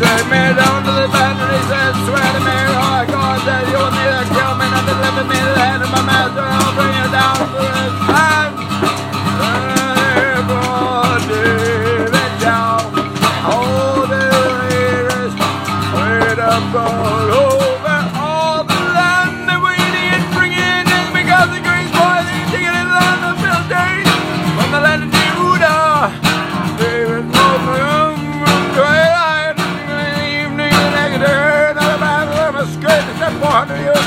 drag me down to the I you.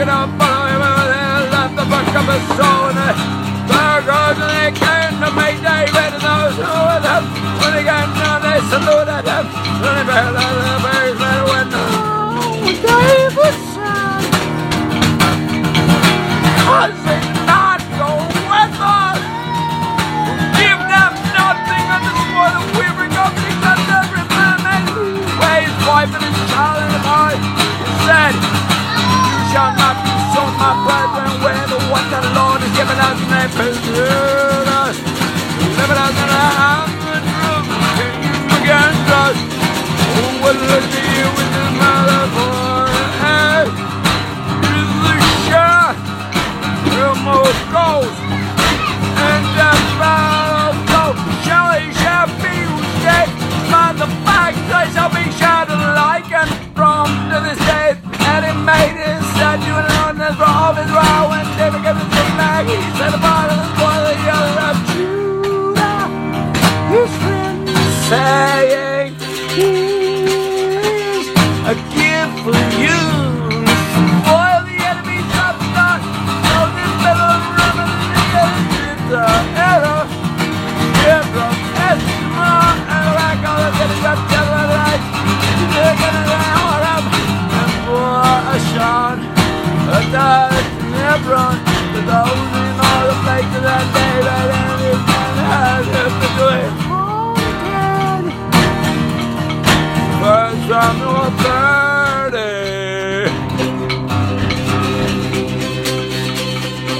taken up on him and they left the book of his soul and they burgled and they came to meet David and those who them when he came down they saluted him. And he buried him I'll be shot. meu hotel.